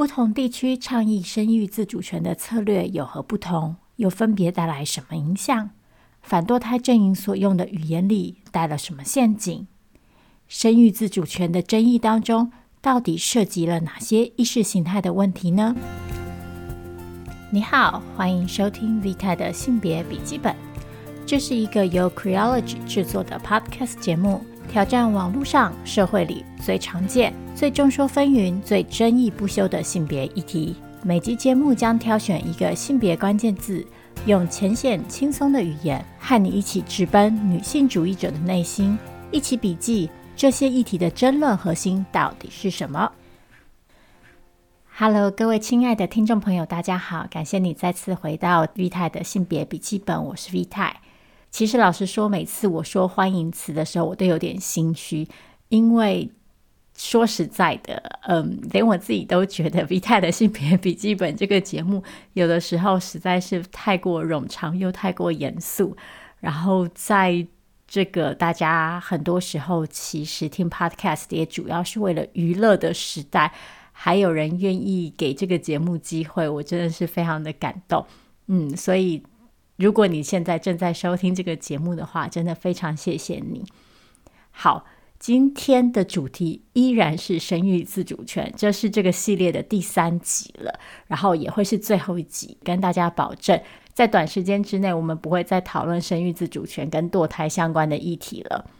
不同地区倡议生育自主权的策略有何不同？又分别带来什么影响？反堕胎阵营所用的语言里带了什么陷阱？生育自主权的争议当中，到底涉及了哪些意识形态的问题呢？你好，欢迎收听 Vita 的性别笔记本。这是一个由 Creology 制作的 Podcast 节目，挑战网络上、社会里最常见、最众说纷纭、最争议不休的性别议题。每集节目将挑选一个性别关键字，用浅显轻松的语言，和你一起直奔女性主义者的内心，一起笔记这些议题的争论核心到底是什么。Hello，各位亲爱的听众朋友，大家好，感谢你再次回到 V 泰的性别笔记本，我是 V 泰。其实老实说，每次我说欢迎词的时候，我都有点心虚，因为。说实在的，嗯，连我自己都觉得《Vita 的性别笔记本》这个节目有的时候实在是太过冗长又太过严肃。然后在这个大家很多时候其实听 Podcast 也主要是为了娱乐的时代，还有人愿意给这个节目机会，我真的是非常的感动。嗯，所以如果你现在正在收听这个节目的话，真的非常谢谢你。好。今天的主题依然是生育自主权，这是这个系列的第三集了，然后也会是最后一集。跟大家保证，在短时间之内，我们不会再讨论生育自主权跟堕胎相关的议题了。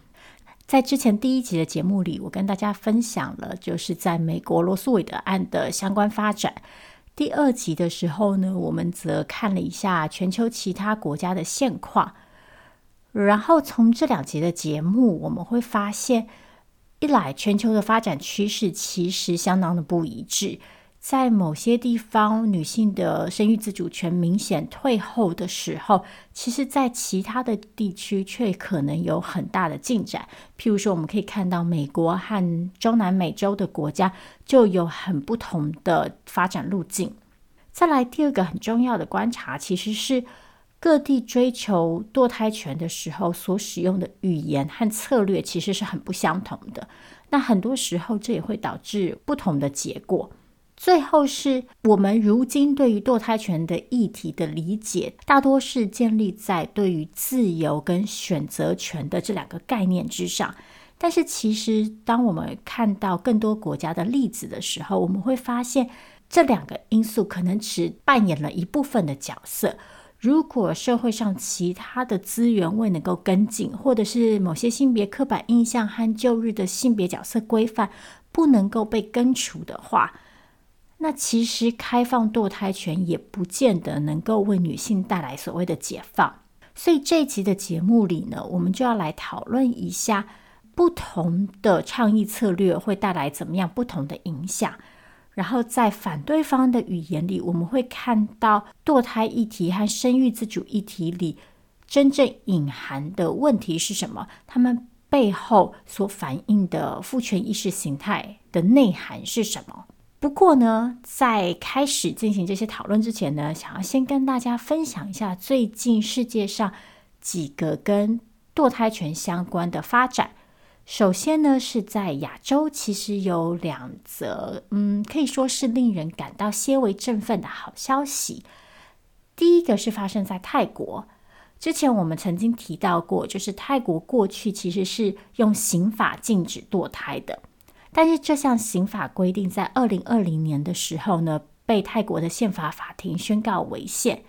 在之前第一集的节目里，我跟大家分享了就是在美国罗诉韦德案的相关发展。第二集的时候呢，我们则看了一下全球其他国家的现况。然后从这两集的节目，我们会发现，一来全球的发展趋势其实相当的不一致，在某些地方女性的生育自主权明显退后的时候，其实在其他的地区却可能有很大的进展。譬如说，我们可以看到美国和中南美洲的国家就有很不同的发展路径。再来第二个很重要的观察，其实是。各地追求堕胎权的时候，所使用的语言和策略其实是很不相同的。那很多时候，这也会导致不同的结果。最后是我们如今对于堕胎权的议题的理解，大多是建立在对于自由跟选择权的这两个概念之上。但是，其实当我们看到更多国家的例子的时候，我们会发现这两个因素可能只扮演了一部分的角色。如果社会上其他的资源未能够跟进，或者是某些性别刻板印象和旧日的性别角色规范不能够被根除的话，那其实开放堕胎权也不见得能够为女性带来所谓的解放。所以这一集的节目里呢，我们就要来讨论一下不同的倡议策略会带来怎么样不同的影响。然后在反对方的语言里，我们会看到堕胎议题和生育自主议题里真正隐含的问题是什么？他们背后所反映的父权意识形态的内涵是什么？不过呢，在开始进行这些讨论之前呢，想要先跟大家分享一下最近世界上几个跟堕胎权相关的发展。首先呢，是在亚洲，其实有两则，嗯，可以说是令人感到些微振奋的好消息。第一个是发生在泰国，之前我们曾经提到过，就是泰国过去其实是用刑法禁止堕胎的，但是这项刑法规定在二零二零年的时候呢，被泰国的宪法法庭宣告违宪，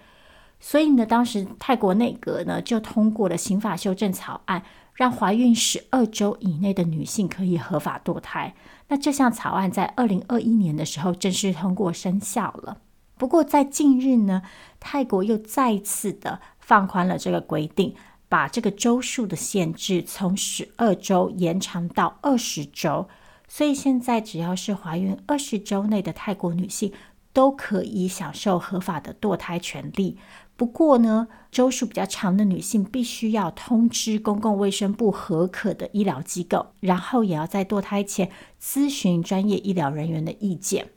所以呢，当时泰国内阁呢就通过了刑法修正草案。让怀孕十二周以内的女性可以合法堕胎。那这项草案在二零二一年的时候正式通过生效了。不过在近日呢，泰国又再次的放宽了这个规定，把这个周数的限制从十二周延长到二十周。所以现在只要是怀孕二十周内的泰国女性，都可以享受合法的堕胎权利。不过呢，周数比较长的女性必须要通知公共卫生部核可的医疗机构，然后也要在堕胎前咨询专业医疗人员的意见。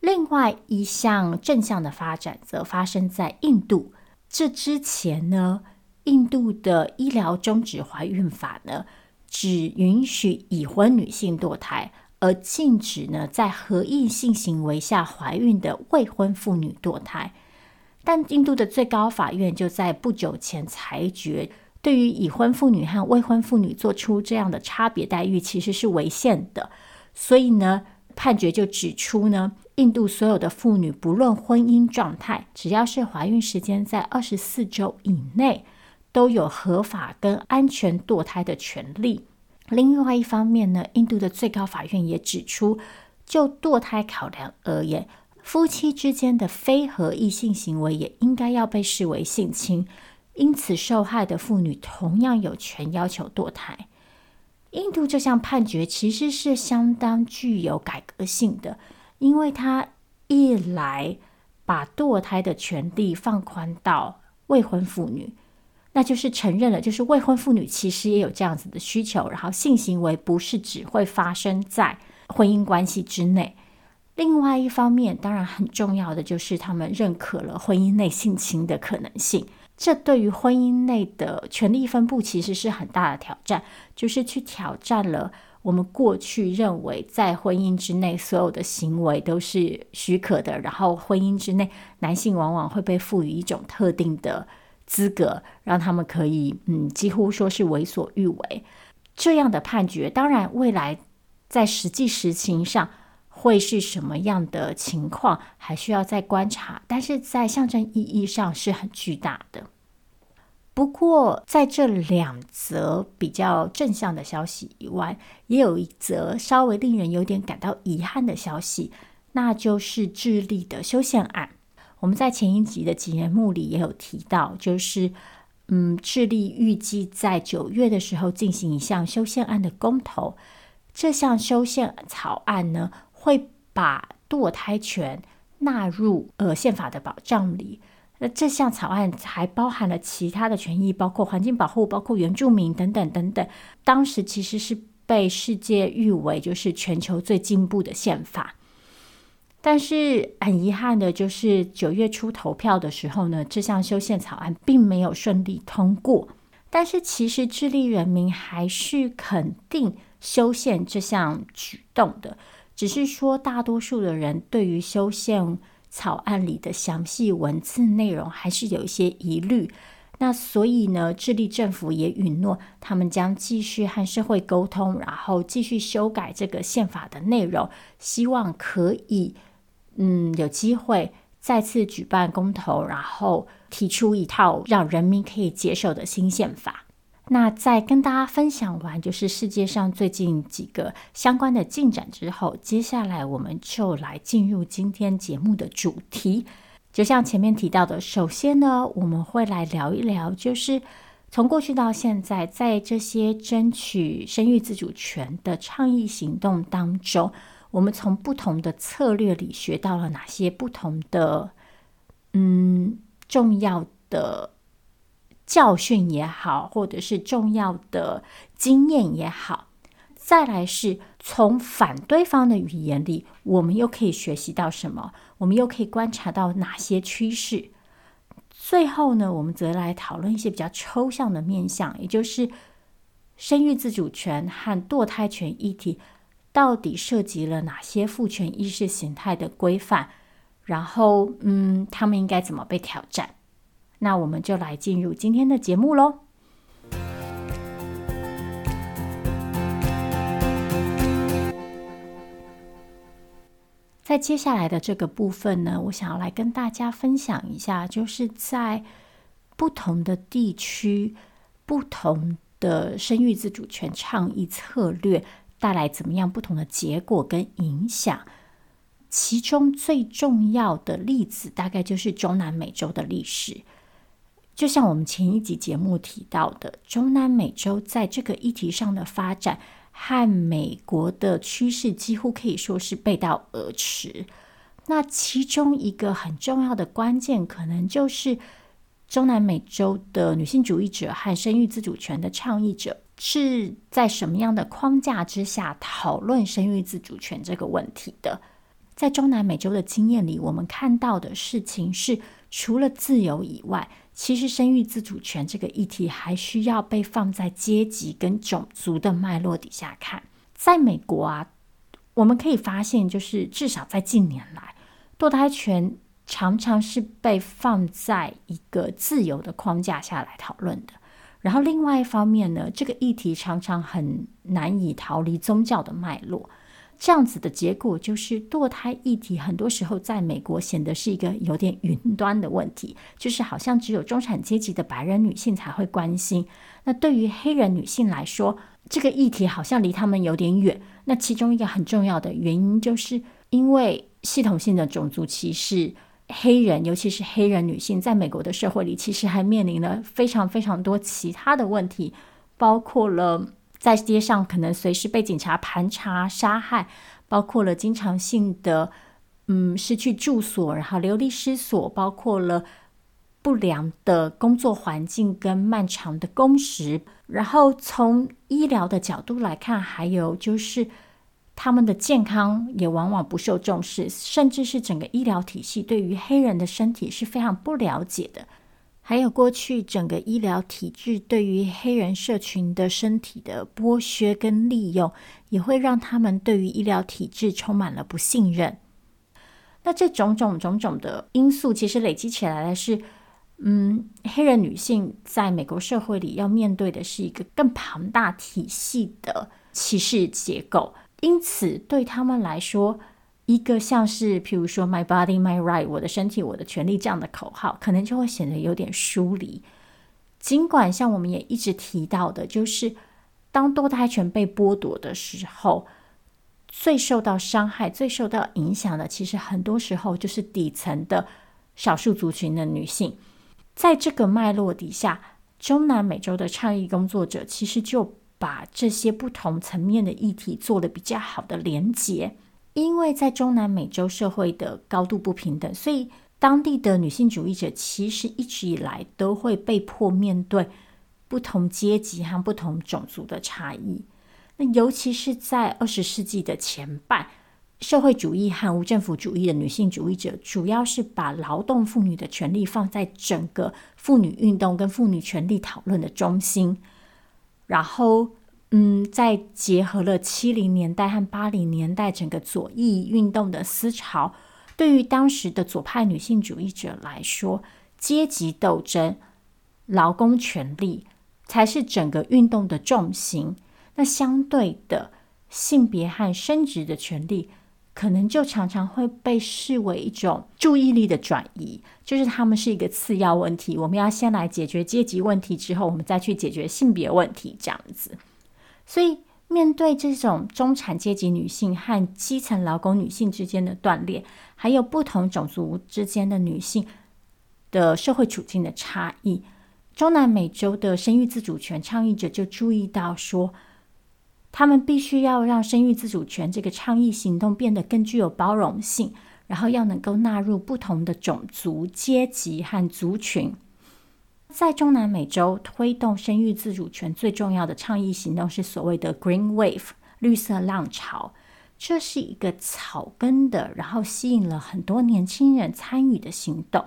另外一项正向的发展则发生在印度。这之前呢，印度的医疗终止怀孕法呢，只允许已婚女性堕胎，而禁止呢在合意性行为下怀孕的未婚妇女堕胎。但印度的最高法院就在不久前裁决，对于已婚妇女和未婚妇女做出这样的差别待遇，其实是违宪的。所以呢，判决就指出呢，印度所有的妇女不论婚姻状态，只要是怀孕时间在二十四周以内，都有合法跟安全堕胎的权利。另外一方面呢，印度的最高法院也指出，就堕胎考量而言，夫妻之间的非合意性行为也应该要被视为性侵。因此，受害的妇女同样有权要求堕胎。印度这项判决其实是相当具有改革性的，因为它一来把堕胎的权利放宽到未婚妇女，那就是承认了，就是未婚妇女其实也有这样子的需求，然后性行为不是只会发生在婚姻关系之内。另外一方面，当然很重要的就是他们认可了婚姻内性侵的可能性。这对于婚姻内的权力分布其实是很大的挑战，就是去挑战了我们过去认为在婚姻之内所有的行为都是许可的，然后婚姻之内男性往往会被赋予一种特定的资格，让他们可以嗯几乎说是为所欲为。这样的判决，当然未来在实际实情上会是什么样的情况，还需要再观察。但是在象征意义上是很巨大的。不过，在这两则比较正向的消息以外，也有一则稍微令人有点感到遗憾的消息，那就是智利的修宪案。我们在前一集的节目里也有提到，就是嗯，智利预计在九月的时候进行一项修宪案的公投。这项修宪草案呢，会把堕胎权纳入呃宪法的保障里。那这项草案还包含了其他的权益，包括环境保护、包括原住民等等等等。当时其实是被世界誉为就是全球最进步的宪法。但是很遗憾的就是九月初投票的时候呢，这项修宪草案并没有顺利通过。但是其实智利人民还是肯定修宪这项举动的。只是说，大多数的人对于修宪草案里的详细文字内容还是有一些疑虑。那所以呢，智利政府也允诺，他们将继续和社会沟通，然后继续修改这个宪法的内容，希望可以，嗯，有机会再次举办公投，然后提出一套让人民可以接受的新宪法。那在跟大家分享完就是世界上最近几个相关的进展之后，接下来我们就来进入今天节目的主题。就像前面提到的，首先呢，我们会来聊一聊，就是从过去到现在，在这些争取生育自主权的倡议行动当中，我们从不同的策略里学到了哪些不同的，嗯，重要的。教训也好，或者是重要的经验也好，再来是从反对方的语言里，我们又可以学习到什么？我们又可以观察到哪些趋势？最后呢，我们则来讨论一些比较抽象的面向，也就是生育自主权和堕胎权议题到底涉及了哪些父权意识形态的规范？然后，嗯，他们应该怎么被挑战？那我们就来进入今天的节目喽。在接下来的这个部分呢，我想要来跟大家分享一下，就是在不同的地区、不同的生育自主权倡议策略带来怎么样不同的结果跟影响。其中最重要的例子，大概就是中南美洲的历史。就像我们前一集节目提到的，中南美洲在这个议题上的发展和美国的趋势几乎可以说是背道而驰。那其中一个很重要的关键，可能就是中南美洲的女性主义者和生育自主权的倡议者是在什么样的框架之下讨论生育自主权这个问题的。在中南美洲的经验里，我们看到的事情是，除了自由以外，其实生育自主权这个议题还需要被放在阶级跟种族的脉络底下看。在美国啊，我们可以发现，就是至少在近年来，堕胎权常常是被放在一个自由的框架下来讨论的。然后另外一方面呢，这个议题常常很难以逃离宗教的脉络。这样子的结果就是，堕胎议题很多时候在美国显得是一个有点云端的问题，就是好像只有中产阶级的白人女性才会关心。那对于黑人女性来说，这个议题好像离他们有点远。那其中一个很重要的原因，就是因为系统性的种族歧视，黑人尤其是黑人女性，在美国的社会里，其实还面临了非常非常多其他的问题，包括了。在街上可能随时被警察盘查、杀害，包括了经常性的嗯失去住所，然后流离失所，包括了不良的工作环境跟漫长的工时。然后从医疗的角度来看，还有就是他们的健康也往往不受重视，甚至是整个医疗体系对于黑人的身体是非常不了解的。还有过去整个医疗体制对于黑人社群的身体的剥削跟利用，也会让他们对于医疗体制充满了不信任。那这种种种种的因素，其实累积起来的是，嗯，黑人女性在美国社会里要面对的是一个更庞大体系的歧视结构，因此对他们来说。一个像是，譬如说 “My body, my right”，我的身体，我的权利这样的口号，可能就会显得有点疏离。尽管像我们也一直提到的，就是当堕胎权被剥夺的时候，最受到伤害、最受到影响的，其实很多时候就是底层的少数族群的女性。在这个脉络底下，中南美洲的倡议工作者其实就把这些不同层面的议题做了比较好的连结。因为在中南美洲社会的高度不平等，所以当地的女性主义者其实一直以来都会被迫面对不同阶级和不同种族的差异。那尤其是在二十世纪的前半，社会主义和无政府主义的女性主义者，主要是把劳动妇女的权利放在整个妇女运动跟妇女权利讨论的中心，然后。嗯，再结合了七零年代和八零年代整个左翼运动的思潮，对于当时的左派女性主义者来说，阶级斗争、劳工权利才是整个运动的重心。那相对的，性别和生殖的权利，可能就常常会被视为一种注意力的转移，就是他们是一个次要问题。我们要先来解决阶级问题，之后我们再去解决性别问题，这样子。所以，面对这种中产阶级女性和基层劳工女性之间的断裂，还有不同种族之间的女性的社会处境的差异，中南美洲的生育自主权倡议者就注意到说，他们必须要让生育自主权这个倡议行动变得更具有包容性，然后要能够纳入不同的种族、阶级和族群。在中南美洲推动生育自主权最重要的倡议行动是所谓的 Green Wave 绿色浪潮，这是一个草根的，然后吸引了很多年轻人参与的行动。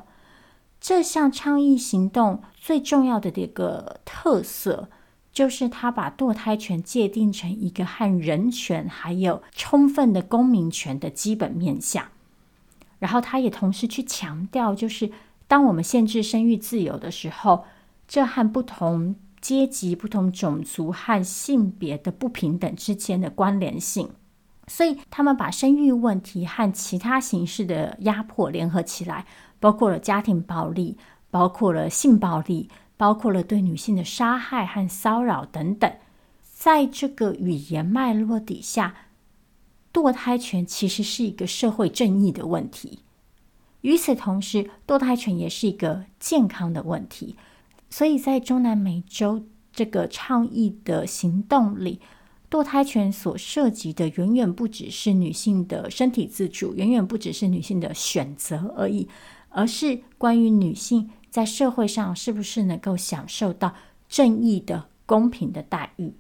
这项倡议行动最重要的一个特色，就是他把堕胎权界定成一个和人权还有充分的公民权的基本面向，然后他也同时去强调，就是。当我们限制生育自由的时候，这和不同阶级、不同种族和性别的不平等之间的关联性，所以他们把生育问题和其他形式的压迫联合起来，包括了家庭暴力，包括了性暴力，包括了对女性的杀害和骚扰等等。在这个语言脉络底下，堕胎权其实是一个社会正义的问题。与此同时，堕胎权也是一个健康的问题，所以在中南美洲这个倡议的行动里，堕胎权所涉及的远远不只是女性的身体自主，远远不只是女性的选择而已，而是关于女性在社会上是不是能够享受到正义的、公平的待遇。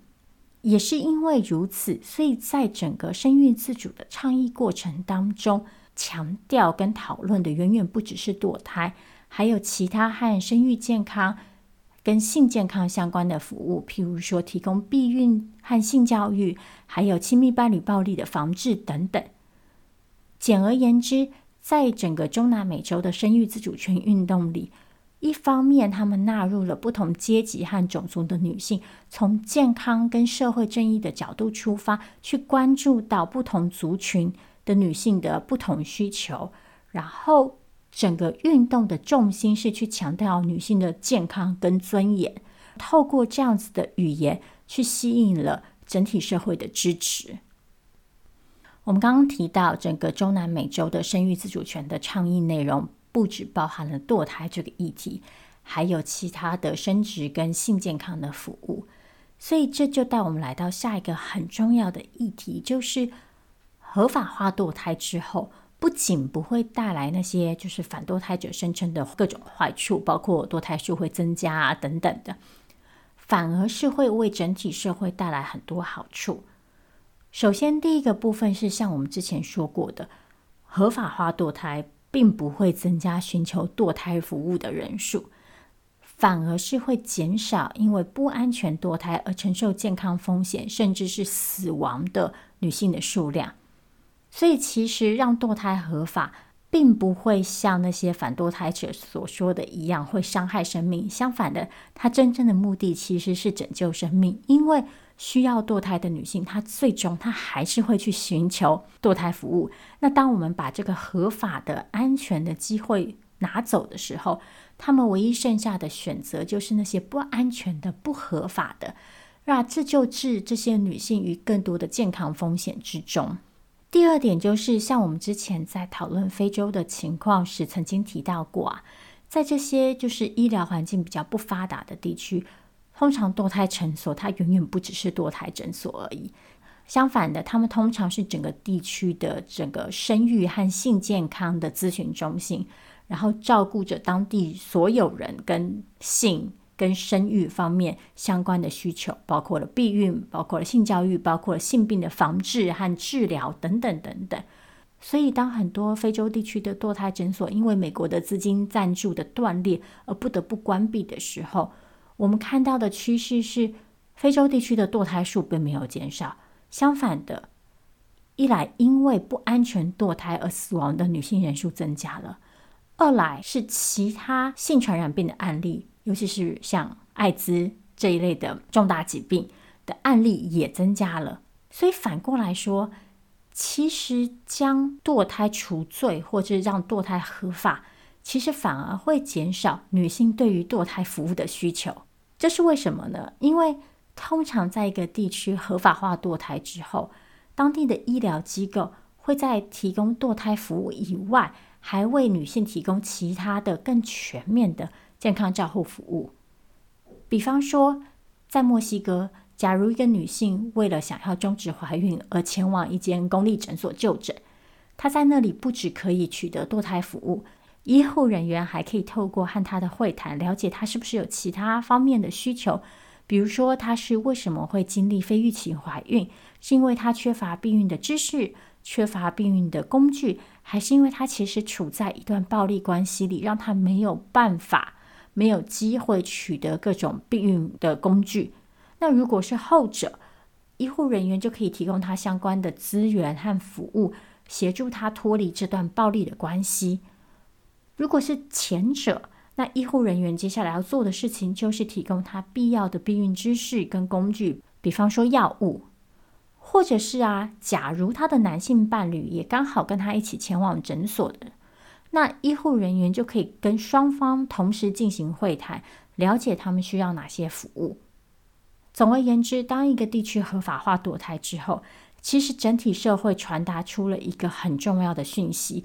也是因为如此，所以在整个生育自主的倡议过程当中，强调跟讨论的远远不只是堕胎，还有其他和生育健康、跟性健康相关的服务，譬如说提供避孕和性教育，还有亲密伴侣暴力的防治等等。简而言之，在整个中南美洲的生育自主权运动里，一方面他们纳入了不同阶级和种族的女性，从健康跟社会正义的角度出发，去关注到不同族群的女性的不同需求，然后。整个运动的重心是去强调女性的健康跟尊严，透过这样子的语言去吸引了整体社会的支持。我们刚刚提到，整个中南美洲的生育自主权的倡议内容，不只包含了堕胎这个议题，还有其他的生殖跟性健康的服务。所以这就带我们来到下一个很重要的议题，就是合法化堕胎之后。不仅不会带来那些就是反堕胎者声称的各种坏处，包括堕胎数会增加啊等等的，反而是会为整体社会带来很多好处。首先，第一个部分是像我们之前说过的，合法化堕胎并不会增加寻求堕胎服务的人数，反而是会减少因为不安全堕胎而承受健康风险甚至是死亡的女性的数量。所以，其实让堕胎合法，并不会像那些反堕胎者所说的一样会伤害生命。相反的，它真正的目的其实是拯救生命。因为需要堕胎的女性，她最终她还是会去寻求堕胎服务。那当我们把这个合法的、安全的机会拿走的时候，她们唯一剩下的选择就是那些不安全的、不合法的。那这就置这些女性于更多的健康风险之中。第二点就是，像我们之前在讨论非洲的情况时，曾经提到过啊，在这些就是医疗环境比较不发达的地区，通常堕胎诊所它远远不只是堕胎诊所而已。相反的，他们通常是整个地区的整个生育和性健康的咨询中心，然后照顾着当地所有人跟性。跟生育方面相关的需求，包括了避孕，包括了性教育，包括了性病的防治和治疗等等等等。所以，当很多非洲地区的堕胎诊所因为美国的资金赞助的断裂而不得不关闭的时候，我们看到的趋势是，非洲地区的堕胎数并没有减少，相反的，一来因为不安全堕胎而死亡的女性人数增加了，二来是其他性传染病的案例。尤其是像艾滋这一类的重大疾病的案例也增加了，所以反过来说，其实将堕胎除罪或者让堕胎合法，其实反而会减少女性对于堕胎服务的需求。这是为什么呢？因为通常在一个地区合法化堕胎之后，当地的医疗机构会在提供堕胎服务以外，还为女性提供其他的更全面的。健康照护服务，比方说，在墨西哥，假如一个女性为了想要终止怀孕而前往一间公立诊所就诊，她在那里不只可以取得堕胎服务，医护人员还可以透过和她的会谈，了解她是不是有其他方面的需求，比如说她是为什么会经历非预期怀孕，是因为她缺乏避孕的知识，缺乏避孕的工具，还是因为她其实处在一段暴力关系里，让她没有办法。没有机会取得各种避孕的工具。那如果是后者，医护人员就可以提供他相关的资源和服务，协助他脱离这段暴力的关系。如果是前者，那医护人员接下来要做的事情就是提供他必要的避孕知识跟工具，比方说药物，或者是啊，假如他的男性伴侣也刚好跟他一起前往诊所的。那医护人员就可以跟双方同时进行会谈，了解他们需要哪些服务。总而言之，当一个地区合法化堕胎之后，其实整体社会传达出了一个很重要的讯息，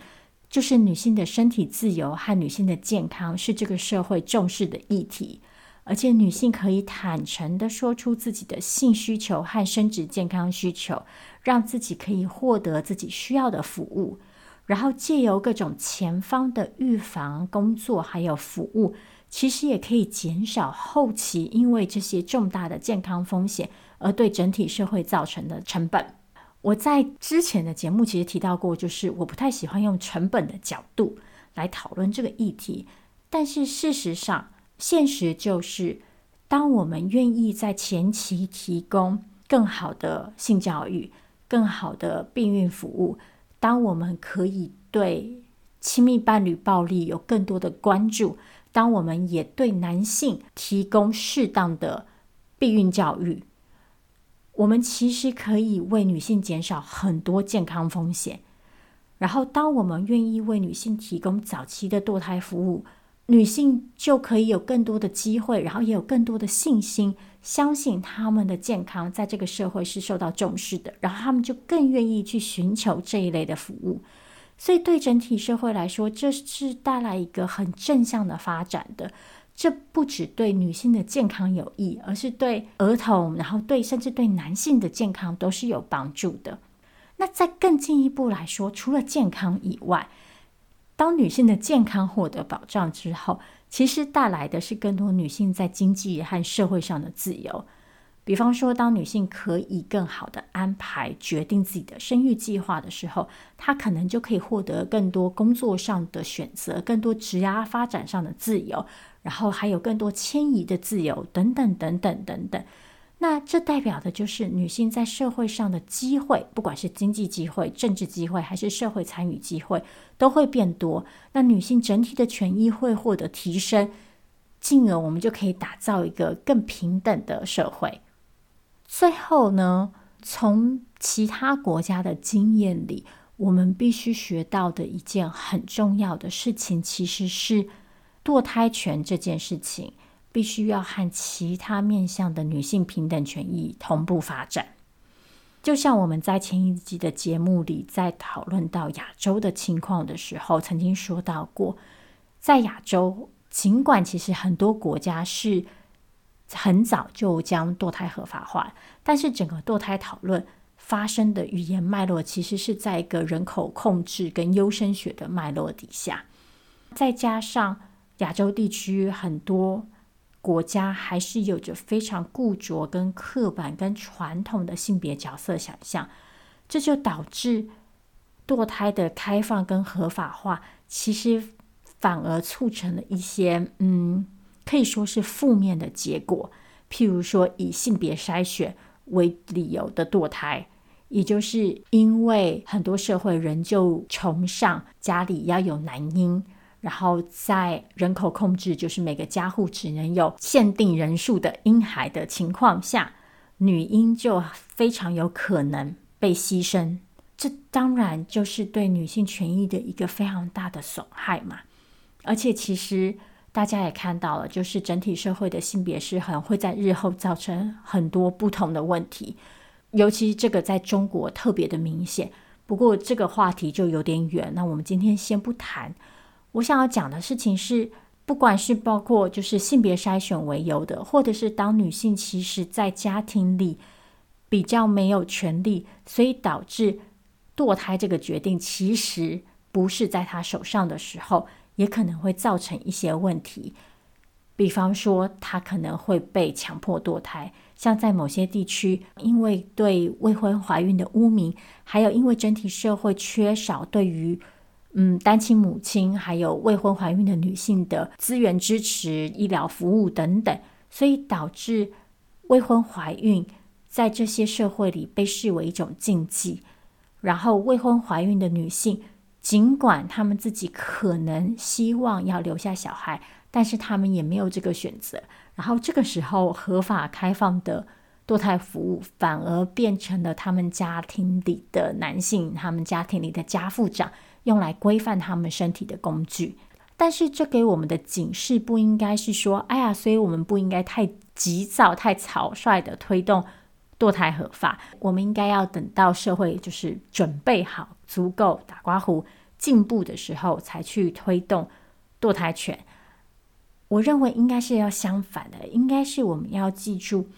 就是女性的身体自由和女性的健康是这个社会重视的议题，而且女性可以坦诚地说出自己的性需求和生殖健康需求，让自己可以获得自己需要的服务。然后借由各种前方的预防工作，还有服务，其实也可以减少后期因为这些重大的健康风险而对整体社会造成的成本。我在之前的节目其实提到过，就是我不太喜欢用成本的角度来讨论这个议题，但是事实上，现实就是当我们愿意在前期提供更好的性教育、更好的避孕服务，当我们可以对亲密伴侣暴力有更多的关注，当我们也对男性提供适当的避孕教育，我们其实可以为女性减少很多健康风险。然后，当我们愿意为女性提供早期的堕胎服务，女性就可以有更多的机会，然后也有更多的信心，相信她们的健康在这个社会是受到重视的，然后她们就更愿意去寻求这一类的服务。所以，对整体社会来说，这是带来一个很正向的发展的。这不只对女性的健康有益，而是对儿童，然后对甚至对男性的健康都是有帮助的。那再更进一步来说，除了健康以外，当女性的健康获得保障之后，其实带来的是更多女性在经济和社会上的自由。比方说，当女性可以更好的安排决定自己的生育计划的时候，她可能就可以获得更多工作上的选择，更多职涯发展上的自由，然后还有更多迁移的自由，等等等等等等。那这代表的就是女性在社会上的机会，不管是经济机会、政治机会，还是社会参与机会，都会变多。那女性整体的权益会获得提升，进而我们就可以打造一个更平等的社会。最后呢，从其他国家的经验里，我们必须学到的一件很重要的事情，其实是堕胎权这件事情。必须要和其他面向的女性平等权益同步发展。就像我们在前一集的节目里，在讨论到亚洲的情况的时候，曾经说到过，在亚洲，尽管其实很多国家是很早就将堕胎合法化，但是整个堕胎讨论发生的语言脉络，其实是在一个人口控制跟优生学的脉络底下，再加上亚洲地区很多。国家还是有着非常固着、跟刻板、跟传统的性别角色想象，这就导致堕胎的开放跟合法化，其实反而促成了一些嗯，可以说是负面的结果。譬如说，以性别筛选为理由的堕胎，也就是因为很多社会仍旧崇尚家里要有男婴。然后在人口控制，就是每个家户只能有限定人数的婴孩的情况下，女婴就非常有可能被牺牲。这当然就是对女性权益的一个非常大的损害嘛。而且其实大家也看到了，就是整体社会的性别失衡会在日后造成很多不同的问题，尤其这个在中国特别的明显。不过这个话题就有点远，那我们今天先不谈。我想要讲的事情是，不管是包括就是性别筛选为由的，或者是当女性其实在家庭里比较没有权利，所以导致堕胎这个决定其实不是在她手上的时候，也可能会造成一些问题。比方说，她可能会被强迫堕胎，像在某些地区，因为对未婚怀孕的污名，还有因为整体社会缺少对于嗯，单亲母亲还有未婚怀孕的女性的资源支持、医疗服务等等，所以导致未婚怀孕在这些社会里被视为一种禁忌。然后，未婚怀孕的女性，尽管她们自己可能希望要留下小孩，但是她们也没有这个选择。然后，这个时候合法开放的堕胎服务，反而变成了他们家庭里的男性，他们家庭里的家父长。用来规范他们身体的工具，但是这给我们的警示不应该是说，哎呀，所以我们不应该太急躁、太草率的推动堕胎合法。我们应该要等到社会就是准备好、足够打刮胡进步的时候，才去推动堕胎权。我认为应该是要相反的，应该是我们要记住，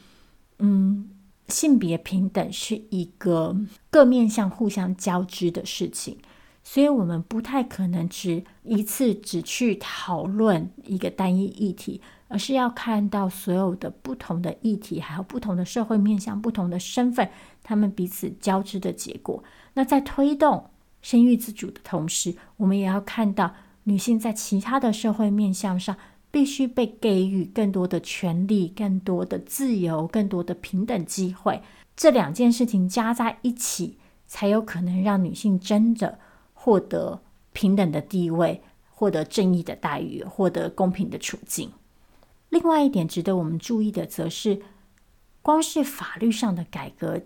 嗯，性别平等是一个各面向互相交织的事情。所以，我们不太可能只一次只去讨论一个单一议题，而是要看到所有的不同的议题，还有不同的社会面向、不同的身份，他们彼此交织的结果。那在推动生育自主的同时，我们也要看到女性在其他的社会面向上必须被给予更多的权利、更多的自由、更多的平等机会。这两件事情加在一起，才有可能让女性真的获得平等的地位，获得正义的待遇，获得公平的处境。另外一点值得我们注意的，则是光是法律上的改革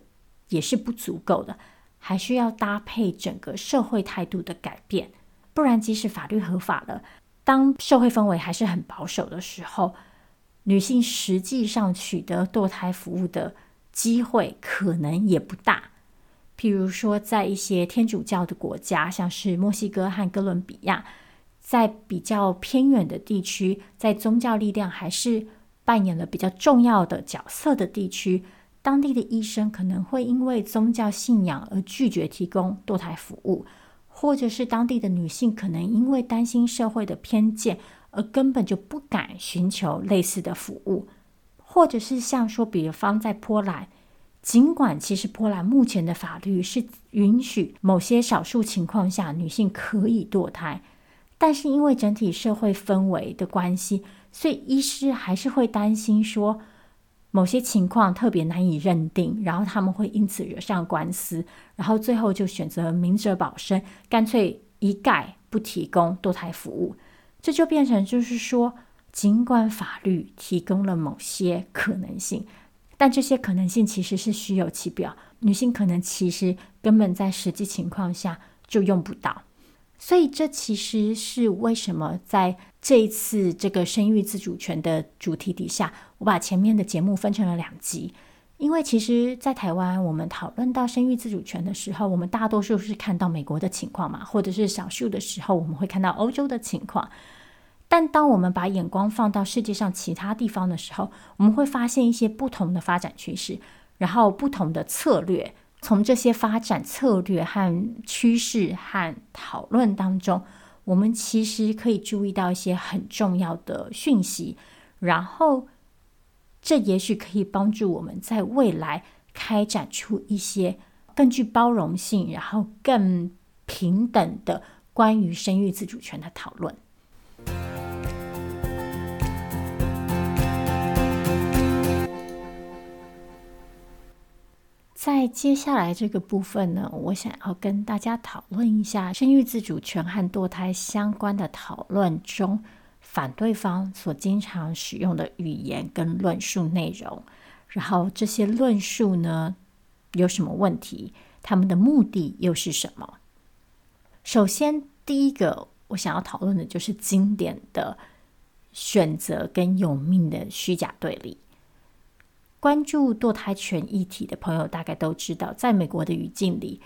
也是不足够的，还需要搭配整个社会态度的改变。不然，即使法律合法了，当社会氛围还是很保守的时候，女性实际上取得堕胎服务的机会可能也不大。譬如说，在一些天主教的国家，像是墨西哥和哥伦比亚，在比较偏远的地区，在宗教力量还是扮演了比较重要的角色的地区，当地的医生可能会因为宗教信仰而拒绝提供堕胎服务。或者是当地的女性可能因为担心社会的偏见，而根本就不敢寻求类似的服务，或者是像说，比方在波兰，尽管其实波兰目前的法律是允许某些少数情况下女性可以堕胎，但是因为整体社会氛围的关系，所以医师还是会担心说。某些情况特别难以认定，然后他们会因此惹上官司，然后最后就选择明哲保身，干脆一概不提供堕胎服务。这就变成就是说，尽管法律提供了某些可能性，但这些可能性其实是虚有其表，女性可能其实根本在实际情况下就用不到。所以这其实是为什么在这一次这个生育自主权的主题底下，我把前面的节目分成了两集。因为其实，在台湾，我们讨论到生育自主权的时候，我们大多数是看到美国的情况嘛，或者是少数的时候，我们会看到欧洲的情况。但当我们把眼光放到世界上其他地方的时候，我们会发现一些不同的发展趋势，然后不同的策略。从这些发展策略和趋势和讨论当中，我们其实可以注意到一些很重要的讯息，然后这也许可以帮助我们在未来开展出一些更具包容性，然后更平等的关于生育自主权的讨论。在接下来这个部分呢，我想要跟大家讨论一下生育自主权和堕胎相关的讨论中，反对方所经常使用的语言跟论述内容。然后这些论述呢，有什么问题？他们的目的又是什么？首先，第一个我想要讨论的就是经典的选择跟有命的虚假对立。关注堕胎权议题的朋友大概都知道，在美国的语境里，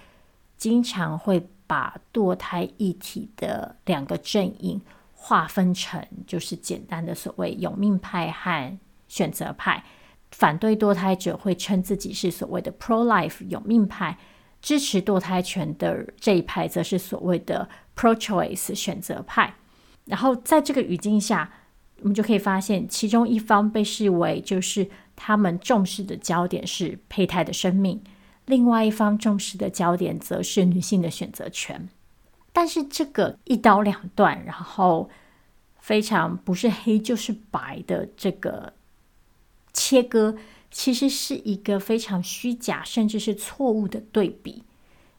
经常会把堕胎议题的两个阵营划分成，就是简单的所谓有命派和选择派。反对堕胎者会称自己是所谓的 pro-life 有命派，支持堕胎权的这一派则是所谓的 pro-choice 选择派。然后在这个语境下，我们就可以发现，其中一方被视为就是。他们重视的焦点是胚胎的生命，另外一方重视的焦点则是女性的选择权。但是这个一刀两断，然后非常不是黑就是白的这个切割，其实是一个非常虚假甚至是错误的对比。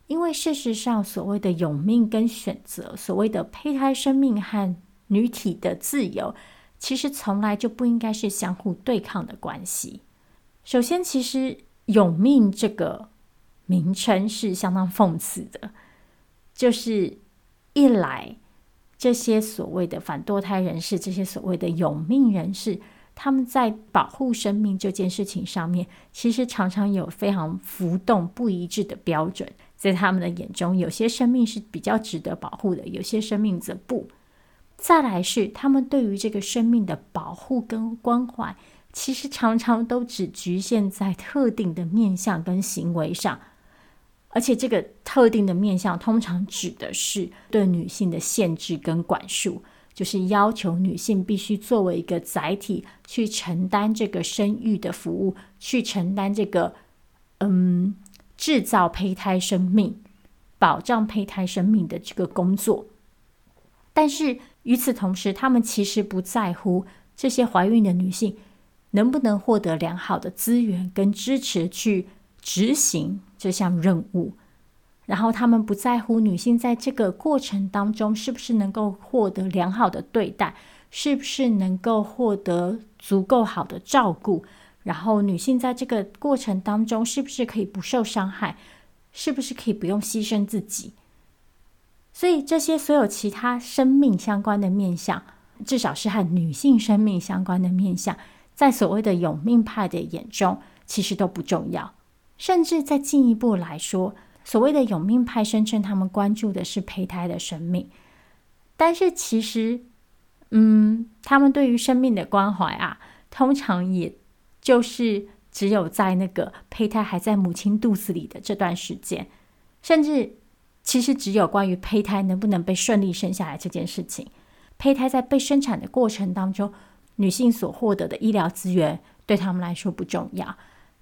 因为事实上，所谓的有命跟选择，所谓的胚胎生命和女体的自由。其实从来就不应该是相互对抗的关系。首先，其实“有命”这个名称是相当讽刺的，就是一来这些所谓的反堕胎人士，这些所谓的有命人士，他们在保护生命这件事情上面，其实常常有非常浮动不一致的标准。在他们的眼中，有些生命是比较值得保护的，有些生命则不。再来是，他们对于这个生命的保护跟关怀，其实常常都只局限在特定的面向跟行为上，而且这个特定的面向通常指的是对女性的限制跟管束，就是要求女性必须作为一个载体去承担这个生育的服务，去承担这个嗯制造胚胎生命、保障胚胎生命的这个工作。但是与此同时，他们其实不在乎这些怀孕的女性能不能获得良好的资源跟支持去执行这项任务。然后他们不在乎女性在这个过程当中是不是能够获得良好的对待，是不是能够获得足够好的照顾，然后女性在这个过程当中是不是可以不受伤害，是不是可以不用牺牲自己。所以这些所有其他生命相关的面向，至少是和女性生命相关的面向，在所谓的永命派的眼中，其实都不重要，甚至再进一步来说。所谓的永命派声称，他们关注的是胚胎的生命，但是其实，嗯，他们对于生命的关怀啊，通常也就是只有在那个胚胎还在母亲肚子里的这段时间，甚至其实只有关于胚胎能不能被顺利生下来这件事情。胚胎在被生产的过程当中，女性所获得的医疗资源对他们来说不重要。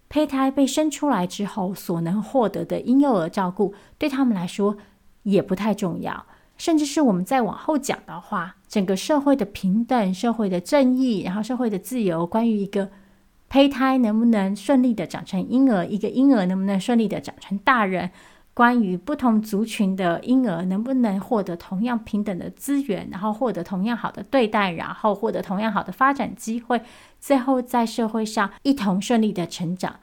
胚胎被生出来之后所能获得的婴幼儿照顾，对他们来说也不太重要。甚至是我们再往后讲的话，整个社会的平等、社会的正义，然后社会的自由，关于一个胚胎能不能顺利的长成婴儿，一个婴儿能不能顺利的长成大人。关于不同族群的婴儿能不能获得同样平等的资源，然后获得同样好的对待，然后获得同样好的发展机会，最后在社会上一同顺利的成长，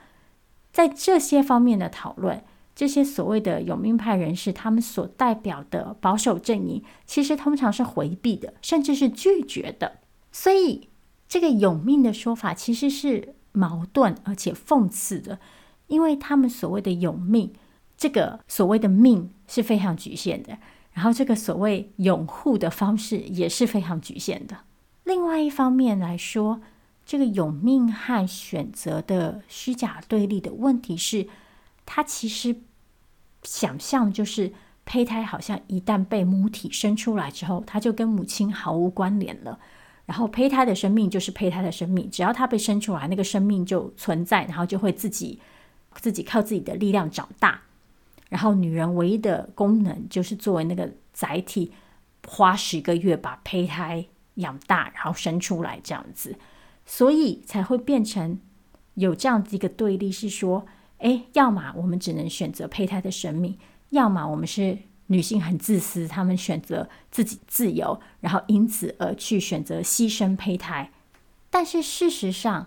在这些方面的讨论，这些所谓的永命派人士他们所代表的保守阵营，其实通常是回避的，甚至是拒绝的。所以，这个永命的说法其实是矛盾而且讽刺的，因为他们所谓的永命。这个所谓的命是非常局限的，然后这个所谓拥护的方式也是非常局限的。另外一方面来说，这个永命和选择的虚假对立的问题是，他其实想象就是胚胎好像一旦被母体生出来之后，它就跟母亲毫无关联了。然后胚胎的生命就是胚胎的生命，只要它被生出来，那个生命就存在，然后就会自己自己靠自己的力量长大。然后，女人唯一的功能就是作为那个载体，花十个月把胚胎养大，然后生出来这样子，所以才会变成有这样子一个对立，是说，哎，要么我们只能选择胚胎的生命，要么我们是女性很自私，她们选择自己自由，然后因此而去选择牺牲胚胎。但是事实上，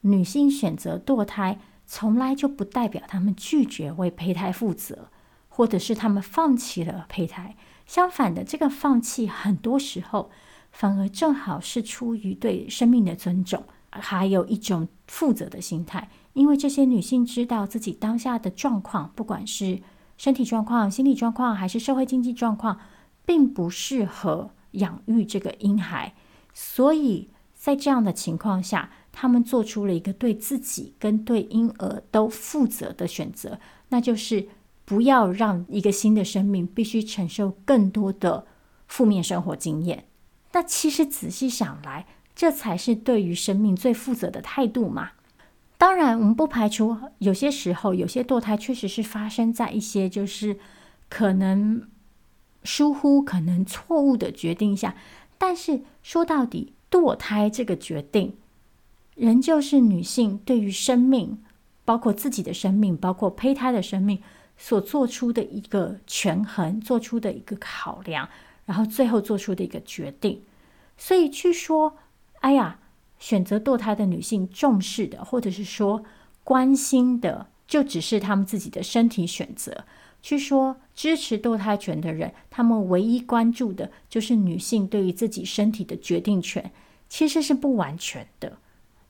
女性选择堕胎。从来就不代表他们拒绝为胚胎负责，或者是他们放弃了胚胎。相反的，这个放弃很多时候反而正好是出于对生命的尊重，还有一种负责的心态。因为这些女性知道自己当下的状况，不管是身体状况、心理状况，还是社会经济状况，并不适合养育这个婴孩，所以在这样的情况下。他们做出了一个对自己跟对婴儿都负责的选择，那就是不要让一个新的生命必须承受更多的负面生活经验。那其实仔细想来，这才是对于生命最负责的态度嘛。当然，我们不排除有些时候，有些堕胎确实是发生在一些就是可能疏忽、可能错误的决定下。但是说到底，堕胎这个决定。仍旧是女性对于生命，包括自己的生命，包括胚胎的生命，所做出的一个权衡，做出的一个考量，然后最后做出的一个决定。所以去说，哎呀，选择堕胎的女性重视的，或者是说关心的，就只是她们自己的身体选择。去说支持堕胎权的人，他们唯一关注的就是女性对于自己身体的决定权，其实是不完全的。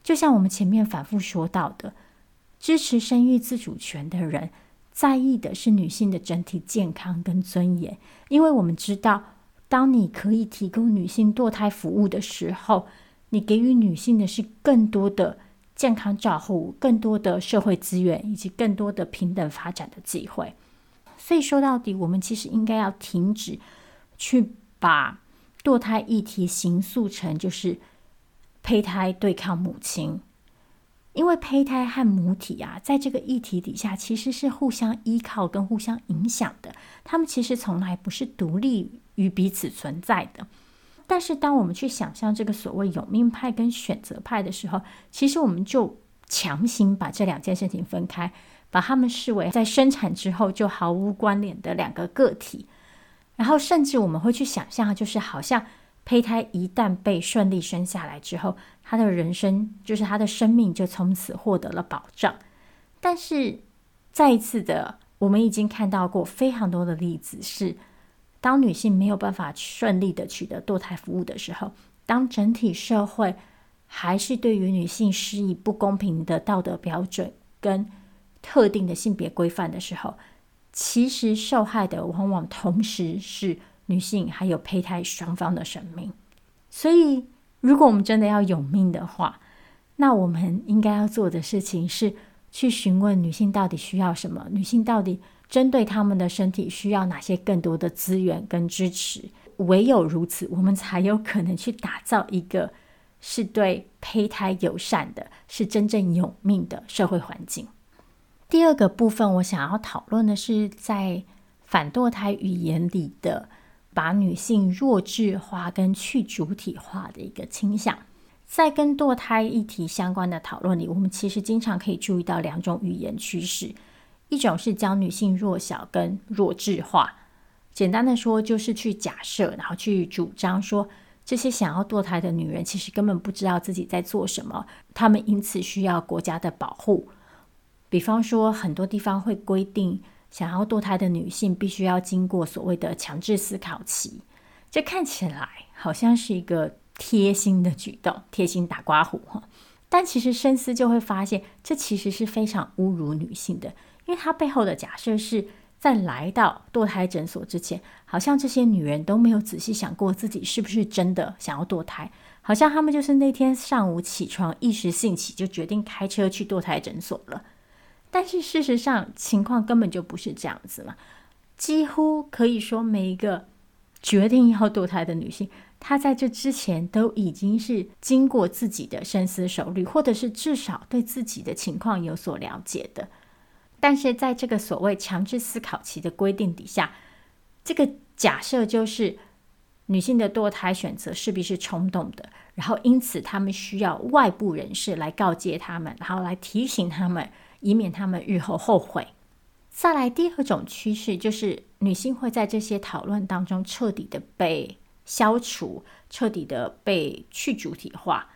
就像我们前面反复说到的，支持生育自主权的人，在意的是女性的整体健康跟尊严。因为我们知道，当你可以提供女性堕胎服务的时候，你给予女性的是更多的健康照护、更多的社会资源以及更多的平等发展的机会。所以说到底，我们其实应该要停止去把堕胎议题形塑成就是。胚胎对抗母亲，因为胚胎和母体啊，在这个议题底下，其实是互相依靠跟互相影响的。他们其实从来不是独立于彼此存在的。但是，当我们去想象这个所谓有命派跟选择派的时候，其实我们就强行把这两件事情分开，把他们视为在生产之后就毫无关联的两个个体。然后，甚至我们会去想象，就是好像胚胎一旦被顺利生下来之后，他的人生就是他的生命就从此获得了保障。但是，再一次的，我们已经看到过非常多的例子是。当女性没有办法顺利的取得堕胎服务的时候，当整体社会还是对于女性施以不公平的道德标准跟特定的性别规范的时候，其实受害的往往同时是女性还有胚胎双方的生命。所以，如果我们真的要有命的话，那我们应该要做的事情是去询问女性到底需要什么，女性到底。针对他们的身体需要哪些更多的资源跟支持？唯有如此，我们才有可能去打造一个是对胚胎友善的、是真正有命的社会环境。第二个部分，我想要讨论的是，在反堕胎语言里的把女性弱智化跟去主体化的一个倾向。在跟堕胎议题相关的讨论里，我们其实经常可以注意到两种语言趋势。一种是将女性弱小跟弱智化，简单的说就是去假设，然后去主张说，这些想要堕胎的女人其实根本不知道自己在做什么，她们因此需要国家的保护。比方说，很多地方会规定，想要堕胎的女性必须要经过所谓的强制思考期，这看起来好像是一个贴心的举动，贴心打刮胡哈，但其实深思就会发现，这其实是非常侮辱女性的。因为他背后的假设是在来到堕胎诊所之前，好像这些女人都没有仔细想过自己是不是真的想要堕胎，好像她们就是那天上午起床一时兴起就决定开车去堕胎诊所了。但是事实上情况根本就不是这样子嘛，几乎可以说每一个决定要堕胎的女性，她在这之前都已经是经过自己的深思熟虑，或者是至少对自己的情况有所了解的。但是在这个所谓强制思考期的规定底下，这个假设就是女性的堕胎选择势必是冲动的，然后因此他们需要外部人士来告诫他们，然后来提醒他们，以免他们日后后悔。再来第二种趋势就是女性会在这些讨论当中彻底的被消除，彻底的被去主体化，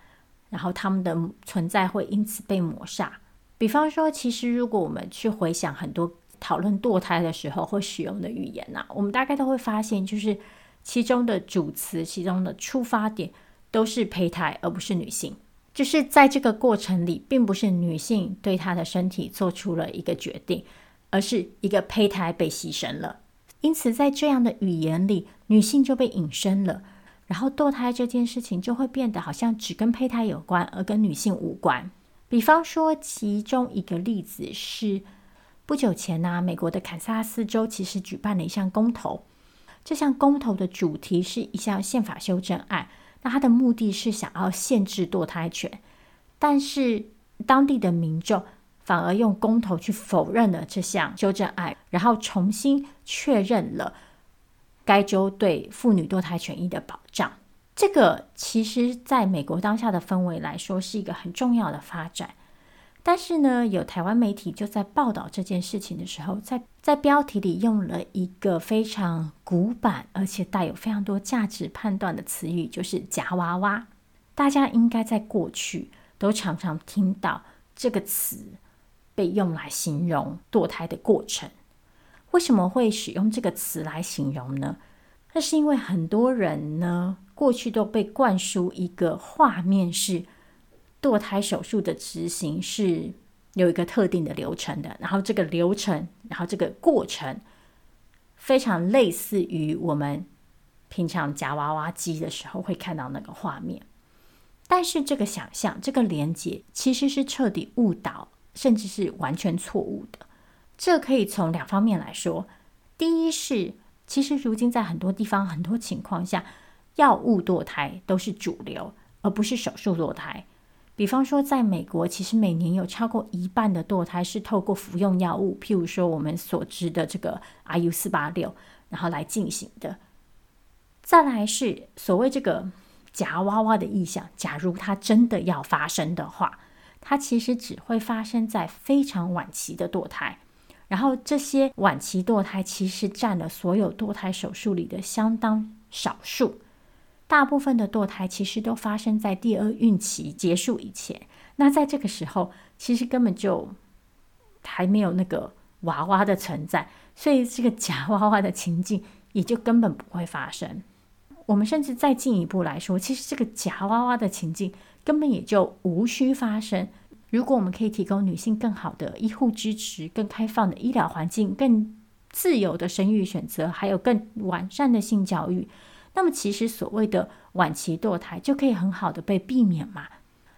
然后他们的存在会因此被抹杀。比方说，其实如果我们去回想很多讨论堕胎的时候会使用的语言呐、啊，我们大概都会发现，就是其中的主词、其中的出发点都是胚胎，而不是女性。就是在这个过程里，并不是女性对她的身体做出了一个决定，而是一个胚胎被牺牲了。因此，在这样的语言里，女性就被隐身了，然后堕胎这件事情就会变得好像只跟胚胎有关，而跟女性无关。比方说，其中一个例子是不久前呢、美国的堪萨斯州其实举办了一项公投。这项公投的主题是一项宪法修正案，那他的目的是想要限制堕胎权，但是当地的民众反而用公投去否认了这项修正案，然后重新确认了该州对妇女堕胎权益的保障。这个其实在美国当下的氛围来说是一个很重要的发展，但是呢，有台湾媒体就在报道这件事情的时候，在在标题里用了一个非常古板而且带有非常多价值判断的词语，就是“夹娃娃”。大家应该在过去都常常听到这个词被用来形容堕胎的过程。为什么会使用这个词来形容呢？那是因为很多人呢，过去都被灌输一个画面，是堕胎手术的执行是有一个特定的流程的，然后这个流程，然后这个过程非常类似于我们平常夹娃娃机的时候会看到那个画面。但是这个想象，这个连接其实是彻底误导，甚至是完全错误的。这可以从两方面来说。第一是，其实如今在很多地方、很多情况下，药物堕胎都是主流，而不是手术堕胎。比方说，在美国，其实每年有超过一半的堕胎是透过服用药物，譬如说我们所知的这个 IU 四八六，然后来进行的。再来是所谓这个夹娃娃的意象，假如它真的要发生的话，它其实只会发生在非常晚期的堕胎。然后这些晚期堕胎其实占了所有堕胎手术里的相当少数，大部分的堕胎其实都发生在第二孕期结束以前。那在这个时候，其实根本就还没有那个娃娃的存在，所以这个夹娃娃的情境也就根本不会发生。我们甚至再进一步来说，其实这个夹娃娃的情境根本也就无需发生。如果我们可以提供女性更好的医护支持、更开放的医疗环境、更自由的生育选择，还有更完善的性教育，那么其实所谓的晚期堕胎就可以很好的被避免嘛。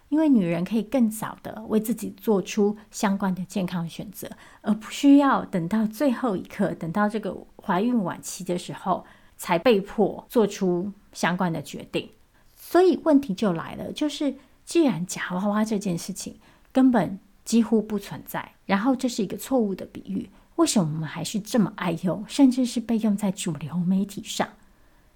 因为女人可以更早的为自己做出相关的健康选择，而不需要等到最后一刻，等到这个怀孕晚期的时候才被迫做出相关的决定。所以问题就来了，就是既然夹娃娃这件事情，根本几乎不存在。然后这是一个错误的比喻，为什么我们还是这么爱用，甚至是被用在主流媒体上？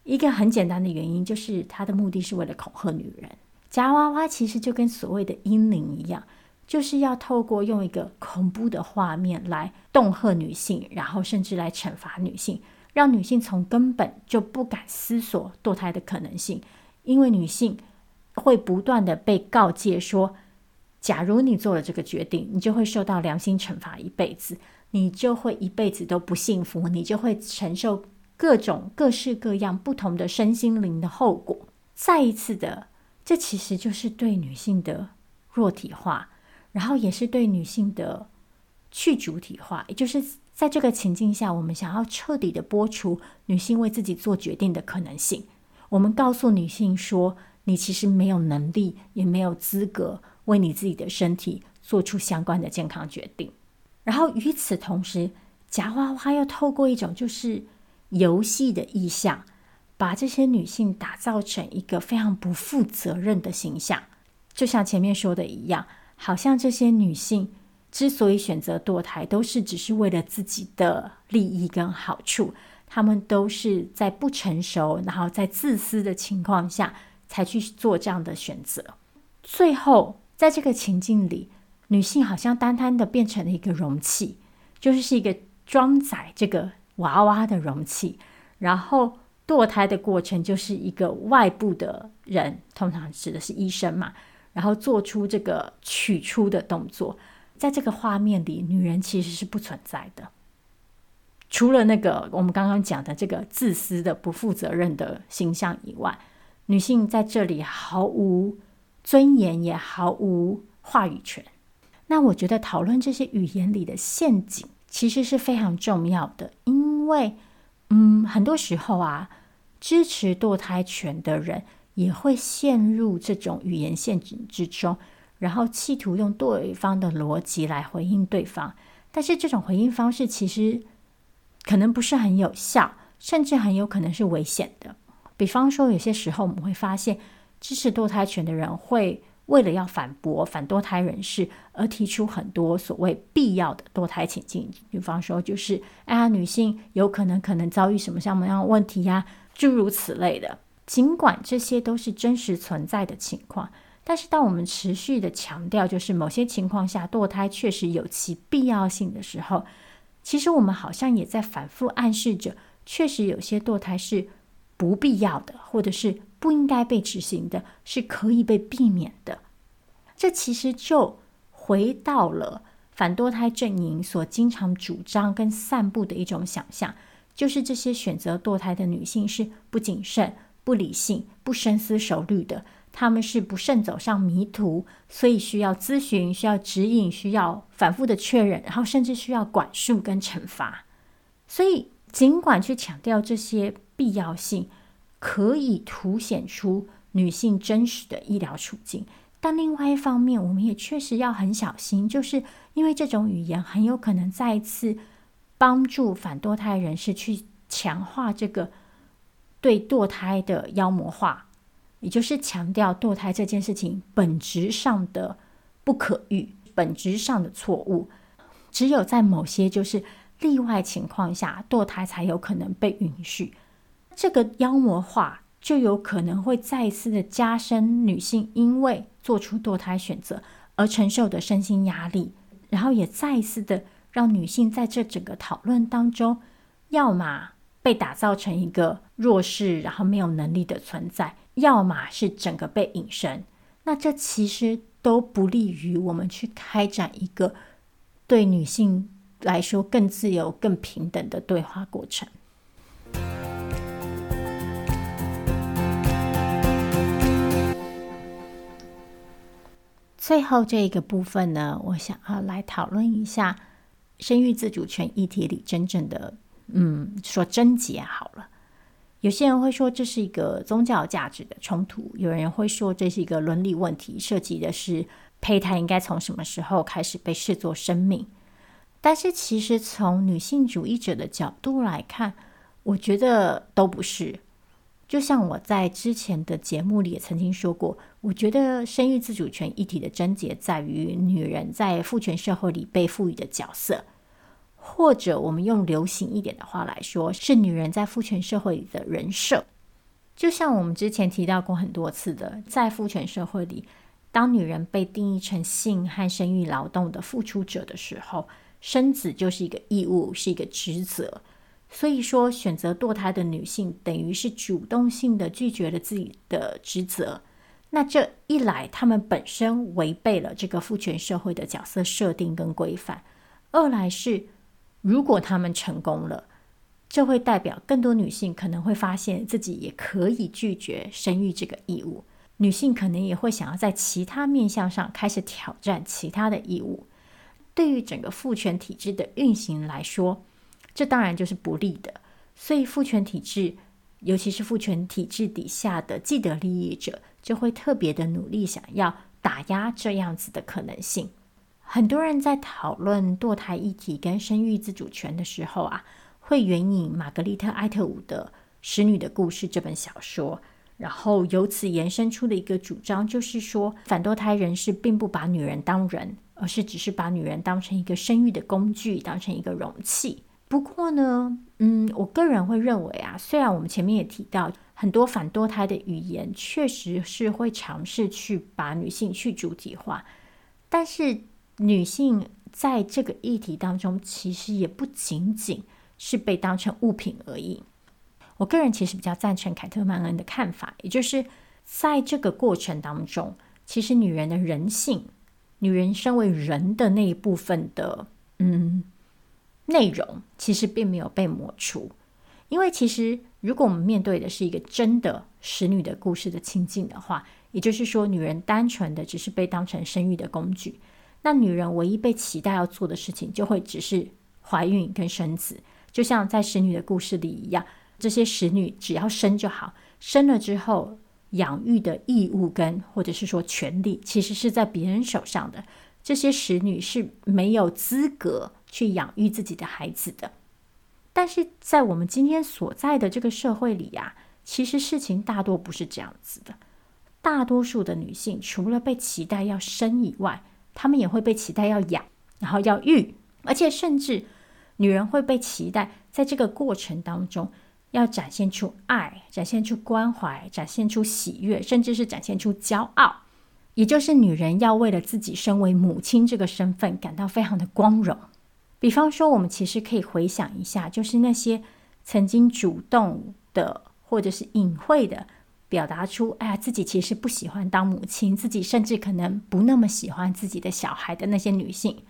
一个很简单的原因就是它的目的是为了恐吓女人。夹娃娃其实就跟所谓的阴灵一样，就是要透过用一个恐怖的画面来恫吓女性，然后甚至来惩罚女性，让女性从根本就不敢思索堕胎的可能性，因为女性会不断的被告诫说。假如你做了这个决定，你就会受到良心惩罚一辈子，你就会一辈子都不幸福，你就会承受各种各式各样不同的身心灵的后果。再一次的，这其实就是对女性的弱体化，然后也是对女性的去主体化。也就是在这个情境下，我们想要彻底的剥除女性为自己做决定的可能性。我们告诉女性说，你其实没有能力，也没有资格。为你自己的身体做出相关的健康决定，然后与此同时，夹娃娃又透过一种就是游戏的意象，把这些女性打造成一个非常不负责任的形象。就像前面说的一样，好像这些女性之所以选择堕胎，都是只是为了自己的利益跟好处，她们都是在不成熟，然后在自私的情况下才去做这样的选择，最后。在这个情境里，女性好像单单的变成了一个容器，就是是一个装载这个娃娃的容器。然后堕胎的过程就是一个外部的人，通常指的是医生嘛，然后做出这个取出的动作。在这个画面里，女人其实是不存在的，除了那个我们刚刚讲的这个自私的、不负责任的形象以外，女性在这里毫无。尊严也毫无话语权。那我觉得讨论这些语言里的陷阱其实是非常重要的，因因为，嗯，很多时候啊，支持堕胎权的人也会陷入这种语言陷阱之中，然后企图用对方的逻辑来回应对方。但是这种回应方式其实可能不是很有效，甚至很有可能是危险的。比方说，有些时候我们会发现。支持堕胎权的人会为了要反驳反堕胎人士而提出很多所谓必要的堕胎情境，比方说就是哎呀，女性有可能可能遭遇什么什么样的问题呀，诸如此类的。尽管这些都是真实存在的情况，但是当我们持续的强调就是某些情况下堕胎确实有其必要性的时候，其实我们好像也在反复暗示着，确实有些堕胎是不必要的，或者是。不应该被执行的，是可以被避免的。这其实就回到了反堕胎阵营所经常主张跟散布的一种想象，就是这些选择堕胎的女性是不谨慎、不理性、不深思熟虑的，她们是不慎走上迷途，所以需要咨询、需要指引、需要反复的确认，然后甚至需要管束跟惩罚。所以，尽管去强调这些必要性。可以凸显出女性真实的医疗处境，但另外一方面，我们也确实要很小心，就是因为这种语言很有可能再一次帮助反堕胎人士去强化这个对堕胎的妖魔化，也就是强调堕胎这件事情本质上的不可预，本质上的错误，只有在某些就是例外情况下，堕胎才有可能被允许。这个妖魔化就有可能会再一次的加深女性因为做出堕胎选择而承受的身心压力，然后也再一次的让女性在这整个讨论当中，要么被打造成一个弱势，然后没有能力的存在，要么是整个被隐身。那这其实都不利于我们去开展一个对女性来说更自由、更平等的对话过程。最后这一个部分呢，我想要来讨论一下生育自主权议题里真正的，嗯，说症结好了。有些人会说这是一个宗教价值的冲突，有人会说这是一个伦理问题，涉及的是胚胎应该从什么时候开始被视作生命。但是其实从女性主义者的角度来看，我觉得都不是。就像我在之前的节目里也曾经说过，我觉得生育自主权议题的症结在于女人在父权社会里被赋予的角色，或者我们用流行一点的话来说，是女人在父权社会里的人设。就像我们之前提到过很多次的，在父权社会里，当女人被定义成性和生育劳动的付出者的时候，生子就是一个义务，是一个职责。所以说，选择堕胎的女性等于是主动性的拒绝了自己的职责。那这一来，她们本身违背了这个父权社会的角色设定跟规范；二来是，如果她们成功了，这会代表更多女性可能会发现自己也可以拒绝生育这个义务。女性可能也会想要在其他面向上开始挑战其他的义务。对于整个父权体制的运行来说，这当然就是不利的，所以父权体制，尤其是父权体制底下的既得利益者，就会特别的努力，想要打压这样子的可能性。很多人在讨论堕胎议题跟生育自主权的时候啊，会援引玛格丽特·艾特伍的《使女的故事》这本小说，然后由此延伸出的一个主张，就是说反堕胎人士并不把女人当人，而是只是把女人当成一个生育的工具，当成一个容器。不过呢，嗯，我个人会认为啊，虽然我们前面也提到很多反堕胎的语言，确实是会尝试去把女性去主体化，但是女性在这个议题当中，其实也不仅仅是被当成物品而已。我个人其实比较赞成凯特曼恩的看法，也就是在这个过程当中，其实女人的人性，女人身为人的那一部分的，嗯。内容其实并没有被抹除，因为其实如果我们面对的是一个真的使女的故事的情境的话，也就是说，女人单纯的只是被当成生育的工具，那女人唯一被期待要做的事情就会只是怀孕跟生子，就像在使女的故事里一样，这些使女只要生就好，生了之后养育的义务跟或者是说权利，其实是在别人手上的。这些使女是没有资格去养育自己的孩子的，但是在我们今天所在的这个社会里呀，其实事情大多不是这样子的。大多数的女性除了被期待要生以外，她们也会被期待要养，然后要育，而且甚至女人会被期待在这个过程当中要展现出爱，展现出关怀，展现出喜悦，甚至是展现出骄傲。也就是女人要为了自己身为母亲这个身份感到非常的光荣。比方说，我们其实可以回想一下，就是那些曾经主动的或者是隐晦的表达出“哎呀，自己其实不喜欢当母亲，自己甚至可能不那么喜欢自己的小孩”的那些女性，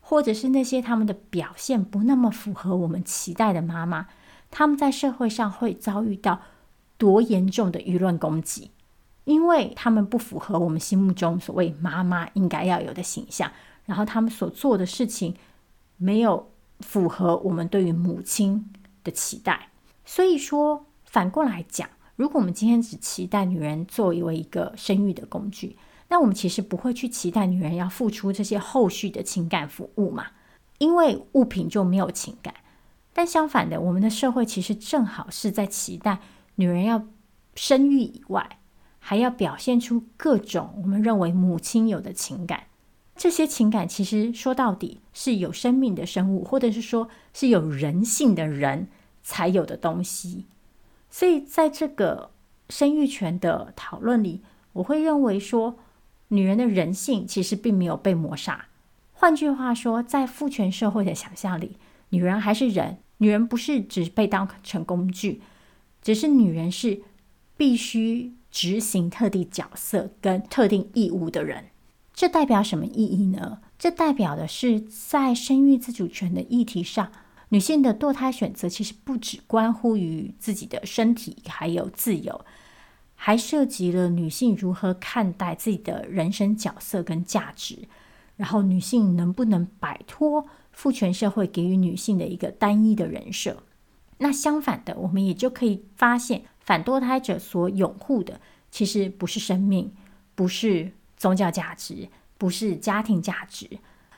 或者是那些她们的表现不那么符合我们期待的妈妈，她们在社会上会遭遇到多严重的舆论攻击。因为他们不符合我们心目中所谓妈妈应该要有的形象，然后他们所做的事情没有符合我们对于母亲的期待。所以说，反过来讲，如果我们今天只期待女人作为一个生育的工具，那我们其实不会去期待女人要付出这些后续的情感服务嘛，因为物品就没有情感。但相反的，我们的社会其实正好是在期待女人要生育以外。还要表现出各种我们认为母亲有的情感，这些情感其实说到底是有生命的生物，或者是说是有人性的人才有的东西。所以在这个生育权的讨论里，我会认为说，女人的人性其实并没有被抹杀。换句话说，在父权社会的想象里，女人还是人，女人不是只被当成工具，只是女人是必须执行特定角色跟特定义务的人。这代表什么意义呢？这代表的是，在生育自主权的议题上，女性的堕胎选择其实不只关乎于自己的身体还有自由，还涉及了女性如何看待自己的人生角色跟价值。然后，女性能不能摆脱父权社会给予女性的一个单一的人设？那相反的，我们也就可以发现，反堕胎者所拥护的，其实不是生命，不是宗教价值，不是家庭价值，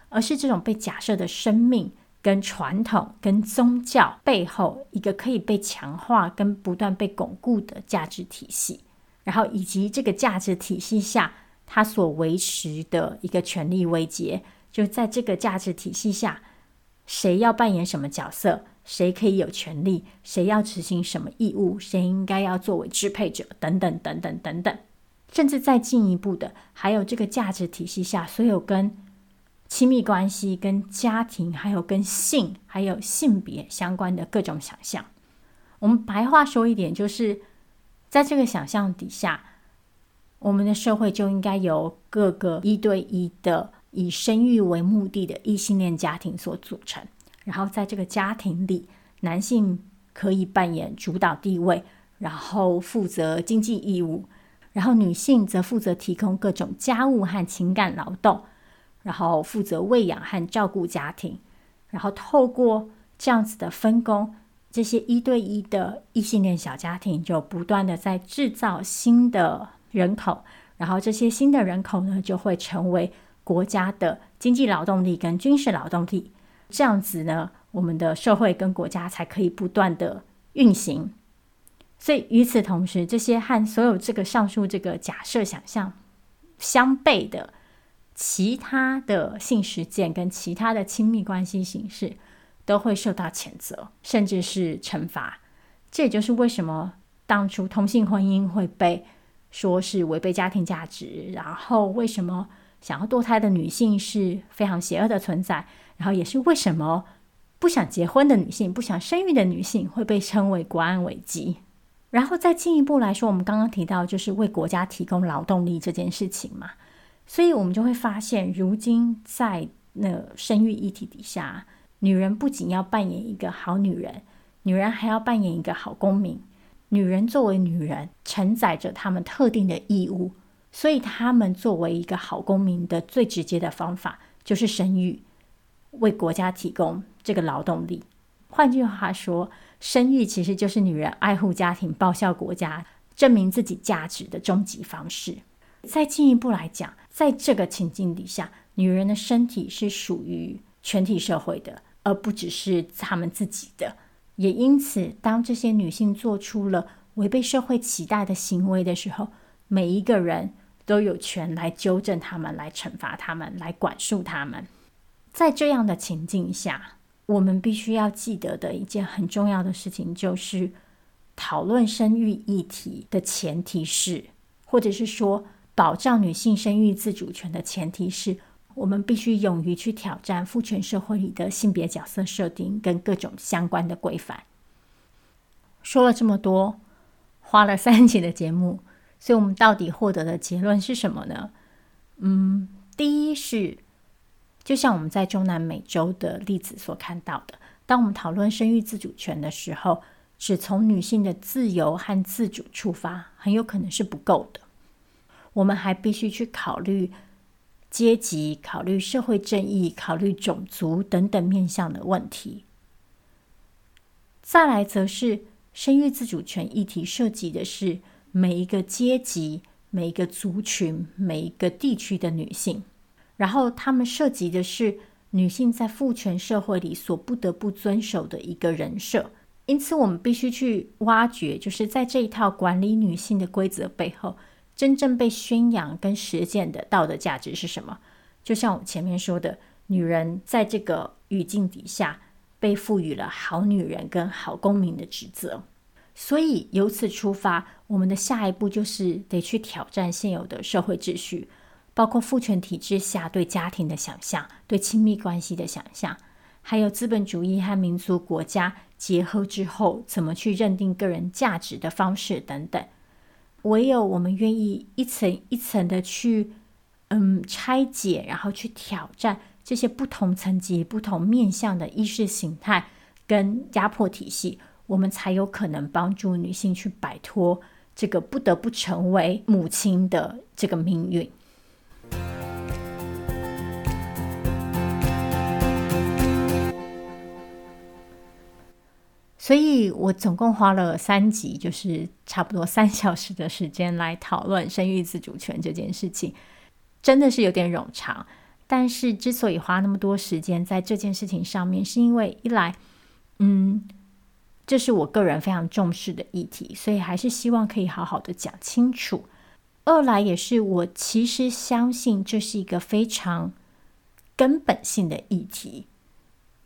而是这种被假设的生命跟传统跟宗教背后一个可以被强化跟不断被巩固的价值体系，然后以及这个价值体系下。他所维持的一个权力位阶，就在这个价值体系下，谁要扮演什么角色，谁可以有权利，谁要执行什么义务，谁应该要作为支配者，等等等等等等，甚至再进一步的，还有这个价值体系下所有跟亲密关系、跟家庭、还有跟性、还有性别相关的各种想象。我们白话说一点，就是在这个想象底下。我们的社会就应该由各个一对一的以生育为目的的异性恋家庭所组成，然后在这个家庭里，男性可以扮演主导地位，然后负责经济义务，然后女性则负责提供各种家务和情感劳动，然后负责喂养和照顾家庭，然后透过这样子的分工，这些一对一的异性恋小家庭就不断的在制造新的。人口，然后这些新的人口呢，就会成为国家的经济劳动力跟军事劳动力。这样子呢，我们的社会跟国家才可以不断的运行。所以与此同时，这些和所有这个上述这个假设想象相悖的其他的性实践跟其他的亲密关系形式，都会受到谴责，甚至是惩罚。这也就是为什么当初同性婚姻会被。说是违背家庭价值，然后为什么想要堕胎的女性是非常邪恶的存在？然后也是为什么不想结婚的女性、不想生育的女性会被称为国安危机？然后再进一步来说，我们刚刚提到就是为国家提供劳动力这件事情嘛，所以我们就会发现，如今在那生育议题底下，女人不仅要扮演一个好女人，女人还要扮演一个好公民。女人作为女人，承载着她们特定的义务，所以她们作为一个好公民的最直接的方法就是生育，为国家提供这个劳动力。换句话说，生育其实就是女人爱护家庭、报效国家、证明自己价值的终极方式。再进一步来讲，在这个情境底下，女人的身体是属于全体社会的，而不只是她们自己的。也因此，当这些女性做出了违背社会期待的行为的时候，每一个人都有权来纠正他们、来惩罚他们、来管束他们。在这样的情境下，我们必须要记得的一件很重要的事情，就是讨论生育议题的前提是，或者是说保障女性生育自主权的前提是。我们必须勇于去挑战父权社会里的性别角色设定跟各种相关的规范。说了这么多，花了三集的节目，所以我们到底获得的结论是什么呢？嗯，第一是，就像我们在中南美洲的例子所看到的，当我们讨论生育自主权的时候，只从女性的自由和自主出发，很有可能是不够的。我们还必须去考虑。阶级考虑、社会正义考虑、种族等等面向的问题。再来，则是生育自主权议题涉及的是每一个阶级、每一个族群、每一个地区的女性，然后他们涉及的是女性在父权社会里所不得不遵守的一个人设。因此，我们必须去挖掘，就是在这一套管理女性的规则背后。真正被宣扬跟实践的道德价值是什么？就像我前面说的，女人在这个语境底下被赋予了好女人跟好公民的职责，所以由此出发，我们的下一步就是得去挑战现有的社会秩序，包括父权体制下对家庭的想象、对亲密关系的想象，还有资本主义和民族国家结合之后怎么去认定个人价值的方式等等。唯有我们愿意一层一层的去，嗯，拆解，然后去挑战这些不同层级、不同面向的意识形态跟压迫体系，我们才有可能帮助女性去摆脱这个不得不成为母亲的这个命运。所以我总共花了三集，就是差不多三小时的时间来讨论生育自主权这件事情，真的是有点冗长。但是之所以花那么多时间在这件事情上面，是因为一来，嗯，这是我个人非常重视的议题，所以还是希望可以好好的讲清楚；二来也是我其实相信这是一个非常根本性的议题，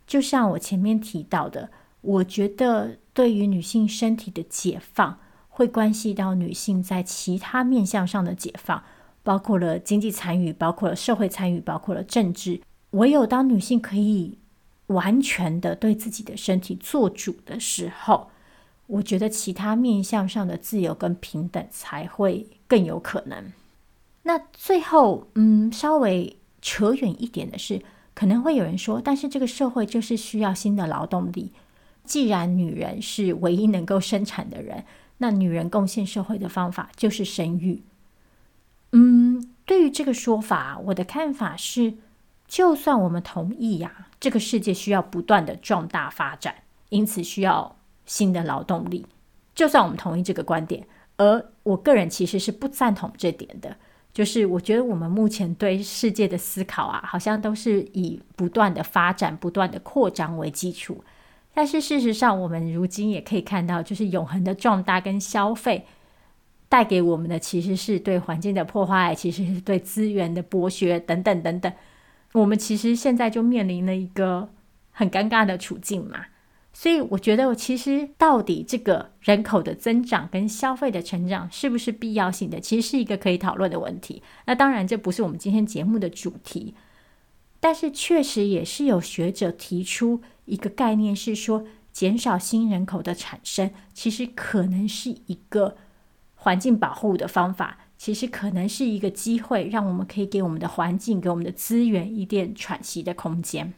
就像我前面提到的。我觉得，对于女性身体的解放，会关系到女性在其他面向上的解放，包括了经济参与，包括了社会参与，包括了政治。唯有当女性可以完全的对自己的身体做主的时候，我觉得其他面向上的自由跟平等才会更有可能。那最后，嗯，稍微扯远一点的是，可能会有人说，但是这个社会就是需要新的劳动力。既然女人是唯一能够生产的人，那女人贡献社会的方法就是生育。嗯，对于这个说法，我的看法是，就算我们同意呀，这个世界需要不断的壮大发展，因此需要新的劳动力。就算我们同意这个观点，而我个人其实是不赞同这点的，就是我觉得我们目前对世界的思考啊，好像都是以不断的发展、不断的扩张为基础。但是事实上，我们如今也可以看到，就是永恒的壮大跟消费带给我们的，其实是对环境的破坏，其实是对资源的剥削等等等等。我们其实现在就面临了一个很尴尬的处境嘛。所以我觉得，其实到底这个人口的增长跟消费的成长是不是必要性的，其实是一个可以讨论的问题。那当然，这不是我们今天节目的主题。但是确实也是有学者提出一个概念，是说减少新人口的产生，其实可能是一个环境保护的方法，其实可能是一个机会，让我们可以给我们的环境、给我们的资源一点喘息的空间。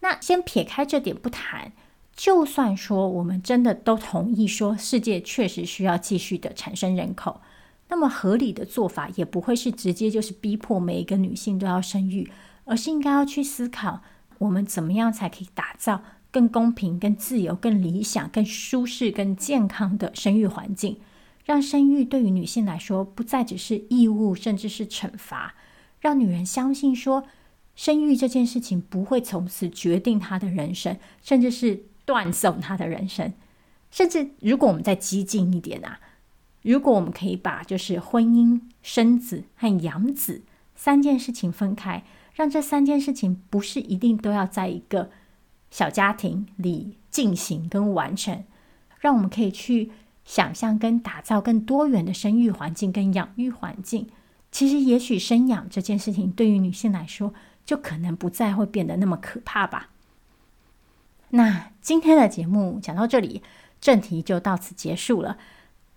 那先撇开这点不谈，就算说我们真的都同意说世界确实需要继续的产生人口，那么合理的做法也不会是直接就是逼迫每一个女性都要生育。而是应该要去思考，我们怎么样才可以打造更公平、更自由、更理想、更舒适、更健康的生育环境，让生育对于女性来说不再只是义务，甚至是惩罚，让女人相信说，生育这件事情不会从此决定她的人生，甚至是断送她的人生。甚至如果我们再激进一点啊，如果我们可以把就是婚姻、生子和养子三件事情分开。让这三件事情不是一定都要在一个小家庭里进行跟完成，让我们可以去想象跟打造更多元的生育环境跟养育环境。其实，也许生养这件事情对于女性来说，就可能不再会变得那么可怕吧。那今天的节目讲到这里，正题就到此结束了。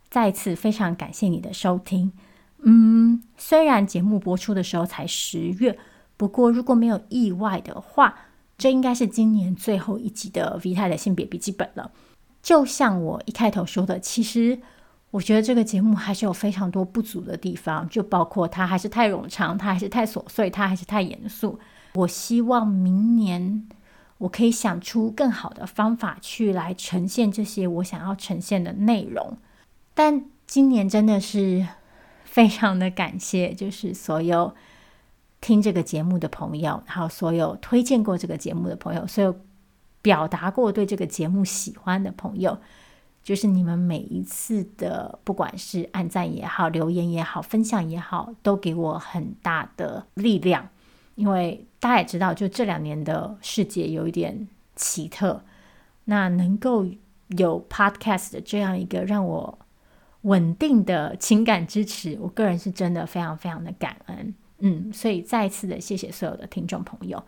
再次非常感谢你的收听。嗯，虽然节目播出的时候才十月。不过，如果没有意外的话，这应该是今年最后一集的 V 太的性别笔记本了。就像我一开头说的，其实我觉得这个节目还是有非常多不足的地方，就包括它还是太冗长，它还是太琐碎，它还是太严肃。我希望明年我可以想出更好的方法去来呈现这些我想要呈现的内容。但今年真的是非常的感谢，就是所有。听这个节目的朋友，还有所有推荐过这个节目的朋友，所有表达过对这个节目喜欢的朋友，就是你们每一次的，不管是按赞也好、留言也好、分享也好，都给我很大的力量。因为大家也知道，就这两年的世界有一点奇特，那能够有 Podcast 的这样一个让我稳定的情感支持，我个人是真的非常非常的感恩。嗯，所以再次的谢谢所有的听众朋友。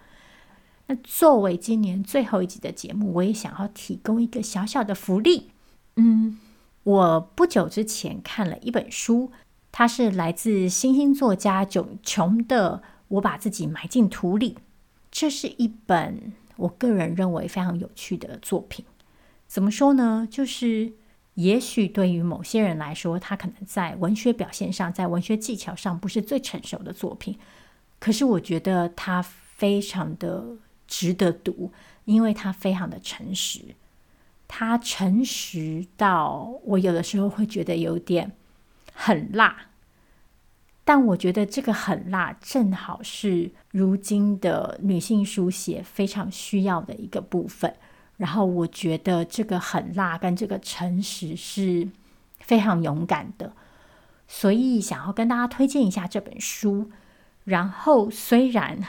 那作为今年最后一集的节目，我也想要提供一个小小的福利。嗯，我不久之前看了一本书，它是来自新兴作家囧琼的《我把自己埋进土里》。这是一本我个人认为非常有趣的作品。怎么说呢？就是也许对于某些人来说，他可能在文学表现上，在文学技巧上不是最成熟的作品，可是我觉得他非常的值得读，因为他非常的诚实。他诚实到我有的时候会觉得有点很辣。但我觉得这个很辣，正好是如今的女性书写非常需要的一个部分。然后我觉得这个很辣跟这个诚实是非常勇敢的，所以想要跟大家推荐一下这本书。然后虽然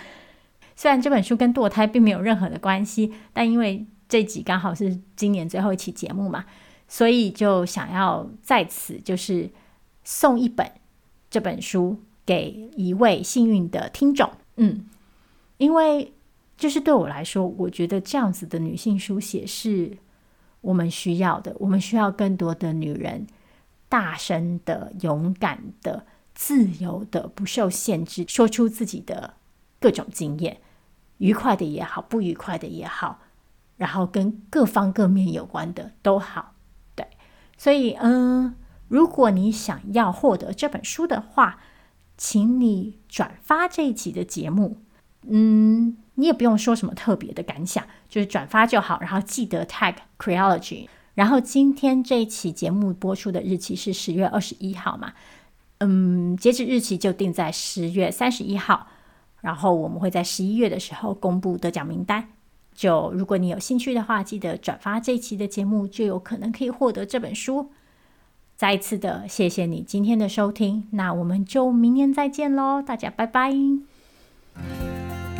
虽然这本书跟堕胎并没有任何的关系，但因为这集刚好是今年最后一期节目嘛，所以就想要在此就是送一本。这本书给一位幸运的听众，嗯，因为就是对我来说，我觉得这样子的女性书写是我们需要的。我们需要更多的女人，大声的、勇敢的、自由的、不受限制，说出自己的各种经验，愉快的也好，不愉快的也好，然后跟各方各面有关的都好。对，所以，嗯。如果你想要获得这本书的话，请你转发这一集的节目。嗯，你也不用说什么特别的感想，就是转发就好。然后记得 tag Creology。然后今天这一期节目播出的日期是十月二十一号嘛？嗯，截止日期就定在十月三十一号。然后我们会在十一月的时候公布得奖名单。就如果你有兴趣的话，记得转发这一期的节目，就有可能可以获得这本书。再一次的谢谢你今天的收听，那我们就明年再见喽，大家拜拜。Música